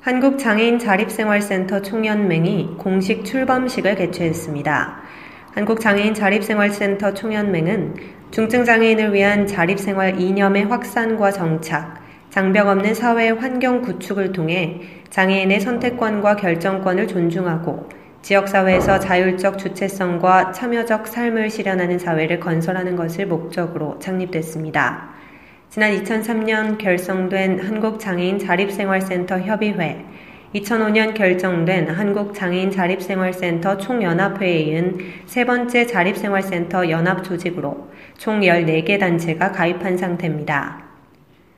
한국장애인 자립생활센터 총연맹이 공식 출범식을 개최했습니다. 한국장애인 자립생활센터 총연맹은 중증장애인을 위한 자립생활 이념의 확산과 정착, 장벽 없는 사회 환경 구축을 통해 장애인의 선택권과 결정권을 존중하고 지역사회에서 자율적 주체성과 참여적 삶을 실현하는 사회를 건설하는 것을 목적으로 창립됐습니다. 지난 2003년 결성된 한국장애인 자립생활센터 협의회, 2005년 결정된 한국장애인 자립생활센터 총연합회에 이은 세 번째 자립생활센터 연합조직으로 총 14개 단체가 가입한 상태입니다.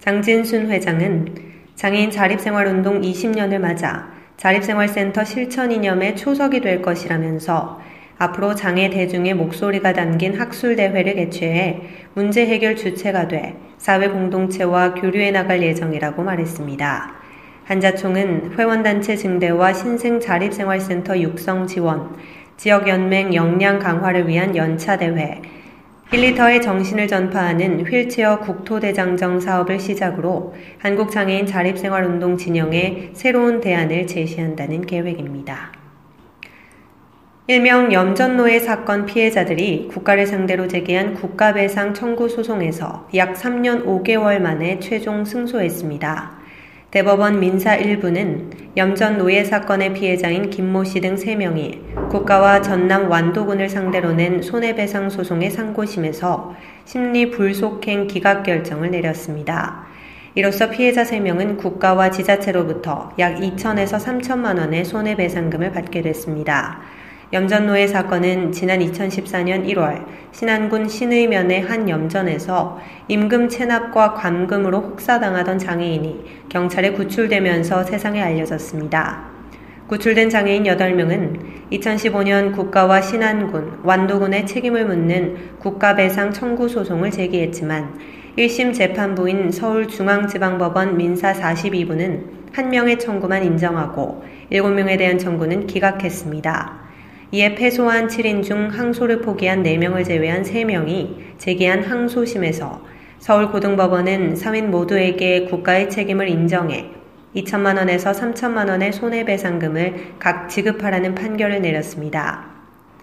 장진순 회장은 장애인 자립생활운동 20년을 맞아 자립생활센터 실천 이념의 초석이 될 것이라면서 앞으로 장애 대중의 목소리가 담긴 학술대회를 개최해 문제 해결 주체가 돼 사회 공동체와 교류해 나갈 예정이라고 말했습니다. 한자총은 회원단체 증대와 신생 자립생활센터 육성 지원, 지역연맹 역량 강화를 위한 연차대회, 1리터의 정신을 전파하는 휠체어 국토대장정 사업을 시작으로 한국장애인 자립생활운동 진영에 새로운 대안을 제시한다는 계획입니다. 일명 염전노예 사건 피해자들이 국가를 상대로 제기한 국가배상 청구 소송에서 약 3년 5개월 만에 최종 승소했습니다. 대법원 민사 1부는 염전 노예 사건의 피해자인 김모 씨 등 3명이 국가와 전남 완도군을 상대로 낸 손해배상 소송의 상고심에서 심리 불속행 기각 결정을 내렸습니다. 이로써 피해자 3명은 국가와 지자체로부터 약 2천에서 3천만 원의 손해배상금을 받게 됐습니다. 염전노예 사건은 지난 2014년 1월 신안군 신의면의 한 염전에서 임금 체납과 감금으로 혹사당하던 장애인이 경찰에 구출되면서 세상에 알려졌습니다. 구출된 장애인 8명은 2015년 국가와 신안군, 완도군의 책임을 묻는 국가배상 청구 소송을 제기했지만 1심 재판부인 서울중앙지방법원 민사 42부는 1명의 청구만 인정하고 7명에 대한 청구는 기각했습니다. 이에 패소한 7인 중 항소를 포기한 4명을 제외한 3명이 제기한 항소심에서 서울고등법원은 3인 모두에게 국가의 책임을 인정해 2천만 원에서 3천만 원의 손해배상금을 각 지급하라는 판결을 내렸습니다.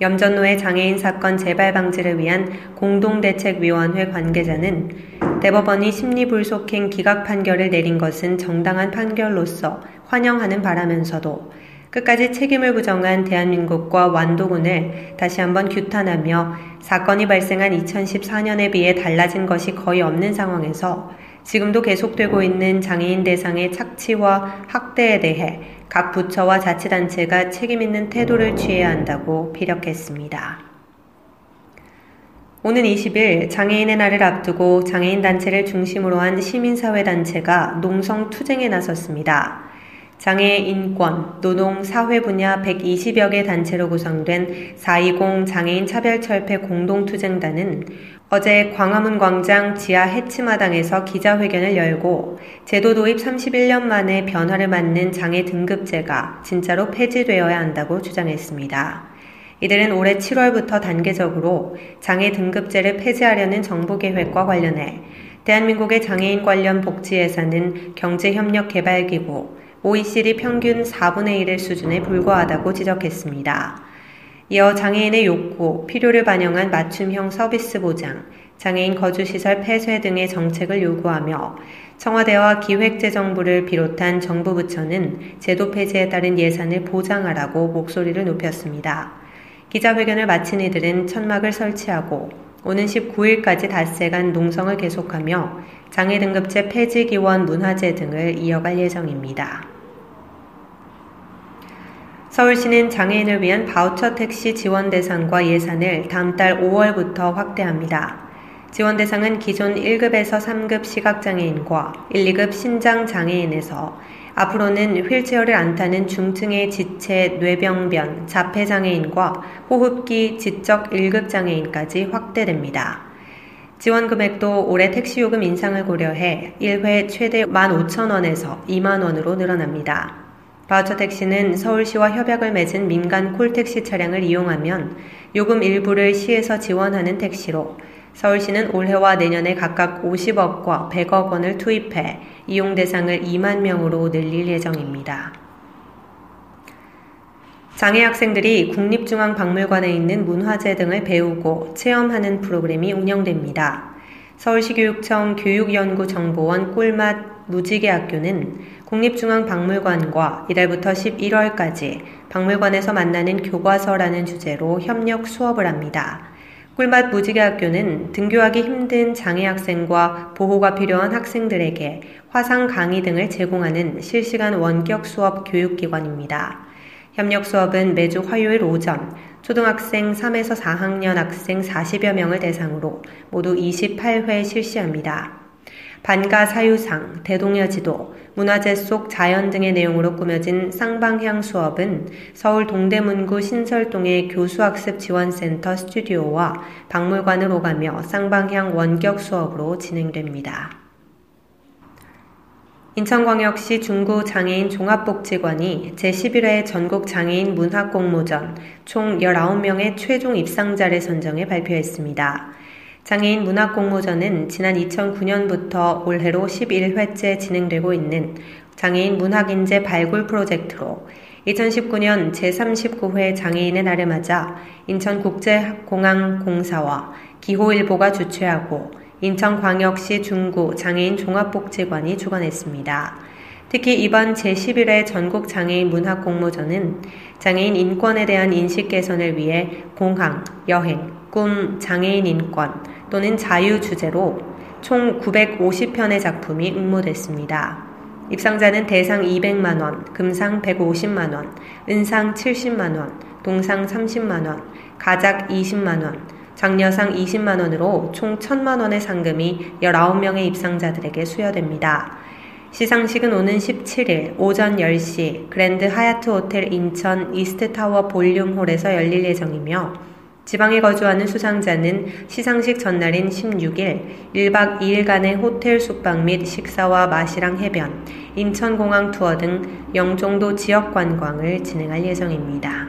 염전노예 장애인 사건 재발 방지를 위한 공동대책위원회 관계자는 대법원이 심리불속행 기각 판결을 내린 것은 정당한 판결로서 환영하는 바라면서도 끝까지 책임을 부정한 대한민국과 완도군을 다시 한번 규탄하며 사건이 발생한 2014년에 비해 달라진 것이 거의 없는 상황에서 지금도 계속되고 있는 장애인 대상의 착취와 학대에 대해 각 부처와 자치단체가 책임있는 태도를 취해야 한다고 피력했습니다. 오는 20일 장애인의 날을 앞두고 장애인 단체를 중심으로 한 시민사회단체가 농성투쟁에 나섰습니다. 장애 인권, 노동, 사회 분야 120여 개 단체로 구성된 420 장애인 차별철폐 공동투쟁단은 어제 광화문 광장 지하 해치마당에서 기자회견을 열고 제도 도입 31년 만에 변화를 맞는 장애 등급제가 진짜로 폐지되어야 한다고 주장했습니다. 이들은 올해 7월부터 단계적으로 장애 등급제를 폐지하려는 정부 계획과 관련해 대한민국의 장애인 관련 복지 예산은 경제협력개발기구, OECD 평균 4분의 1의 수준에 불과하다고 지적했습니다. 이어 장애인의 욕구, 필요를 반영한 맞춤형 서비스 보장, 장애인 거주시설 폐쇄 등의 정책을 요구하며 청와대와 기획재정부를 비롯한 정부 부처는 제도 폐지에 따른 예산을 보장하라고 목소리를 높였습니다. 기자회견을 마친 이들은 천막을 설치하고 오는 19일까지 닷새간 농성을 계속하며 장애 등급제 폐지 기원 문화제 등을 이어갈 예정입니다. 서울시는 장애인을 위한 바우처 택시 지원 대상과 예산을 다음 달 5월부터 확대합니다. 지원 대상은 기존 1급에서 3급 시각장애인과 1, 2급 신장장애인에서 앞으로는 휠체어를 안 타는 중증의 지체, 뇌병변, 자폐장애인과 호흡기 지적 1급 장애인까지 확대됩니다. 지원 금액도 올해 택시 요금 인상을 고려해 1회 최대 15,000원에서 2만원으로 늘어납니다. 바우처 택시는 서울시와 협약을 맺은 민간 콜택시 차량을 이용하면 요금 일부를 시에서 지원하는 택시로 서울시는 올해와 내년에 각각 50억과 100억 원을 투입해 이용 대상을 2만 명으로 늘릴 예정입니다. 장애 학생들이 국립중앙박물관에 있는 문화재 등을 배우고 체험하는 프로그램이 운영됩니다. 서울시 교육청 교육연구정보원 꿀맛 무지개 학교는 국립중앙박물관과 이달부터 11월까지 박물관에서 만나는 교과서라는 주제로 협력 수업을 합니다. 꿀맛 무지개 학교는 등교하기 힘든 장애 학생과 보호가 필요한 학생들에게 화상 강의 등을 제공하는 실시간 원격 수업 교육기관입니다. 협력 수업은 매주 화요일 오전 초등학생 3에서 4학년 학생 40여 명을 대상으로 모두 28회 실시합니다. 반가 사유상, 대동여 지도, 문화재 속 자연 등의 내용으로 꾸며진 쌍방향 수업은 서울 동대문구 신설동의 교수학습 지원센터 스튜디오와 박물관을 오가며 쌍방향 원격 수업으로 진행됩니다. 인천광역시 중구 장애인 종합복지관이 제11회 전국 장애인 문학공모전 총 19명의 최종 입상자를 선정해 발표했습니다. 장애인 문학공모전은 지난 2009년부터 올해로 11회째 진행되고 있는 장애인 문학인재 발굴 프로젝트로 2019년 제39회 장애인의 날을 맞아 인천국제공항 공사와 기호일보가 주최하고 인천광역시 중구 장애인 종합복지관이 주관했습니다. 특히 이번 제11회 전국 장애인 문학 공모전은 장애인 인권에 대한 인식 개선을 위해 공항, 여행, 꿈, 장애인 인권 또는 자유 주제로 총 950편의 작품이 응모됐습니다. 입상자는 대상 200만원, 금상 150만원, 은상 70만원, 동상 30만원, 가작 20만원, 장려상 20만원으로 총 1000만원의 상금이 19명의 입상자들에게 수여됩니다. 시상식은 오는 17일 오전 10시 그랜드 하얏트 호텔 인천 이스트타워 볼룸홀에서 열릴 예정이며 지방에 거주하는 수상자는 시상식 전날인 16일 1박 2일간의 호텔 숙박 및 식사와 마시안 해변, 인천공항 투어 등 영종도 지역 관광을 진행할 예정입니다.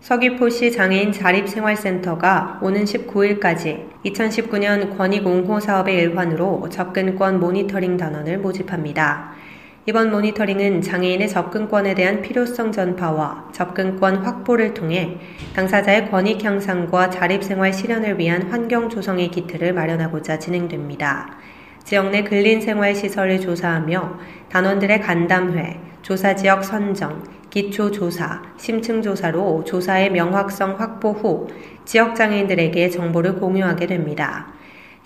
서귀포시 장애인 자립생활센터가 오는 19일까지 2019년 권익 옹호 사업의 일환으로 접근권 모니터링 단원을 모집합니다. 이번 모니터링은 장애인의 접근권에 대한 필요성 전파와 접근권 확보를 통해 당사자의 권익 향상과 자립생활 실현을 위한 환경 조성의 기틀을 마련하고자 진행됩니다. 지역 내 근린생활시설을 조사하며 단원들의 간담회, 조사지역 선정, 기초조사, 심층조사로 조사의 명확성 확보 후 지역장애인들에게 정보를 공유하게 됩니다.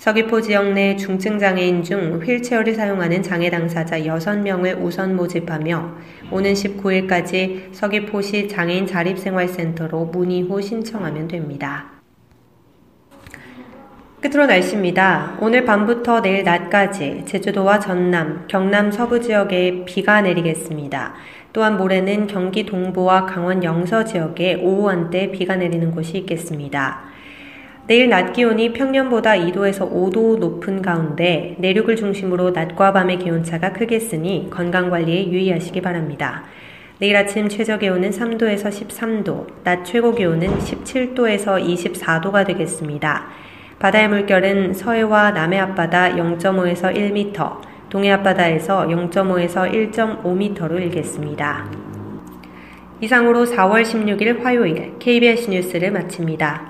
서귀포 지역 내 중증 장애인 중 휠체어를 사용하는 장애 당사자 6명을 우선 모집하며 오는 19일까지 서귀포시 장애인 자립생활센터로 문의 후 신청하면 됩니다. 끝으로 날씨입니다. 오늘 밤부터 내일 낮까지 제주도와 전남, 경남 서부 지역에 비가 내리겠습니다. 또한 모레는 경기 동부와 강원 영서 지역에 오후 한때 비가 내리는 곳이 있겠습니다. 내일 낮 기온이 평년보다 2도에서 5도 높은 가운데 내륙을 중심으로 낮과 밤의 기온차가 크겠으니 건강관리에 유의하시기 바랍니다. 내일 아침 최저 기온은 3도에서 13도, 낮 최고 기온은 17도에서 24도가 되겠습니다. 바다의 물결은 서해와 남해 앞바다 0.5에서 1m, 동해 앞바다에서 0.5에서 1.5m로 일겠습니다. 이상으로 4월 16일 화요일 KBS 뉴스를 마칩니다.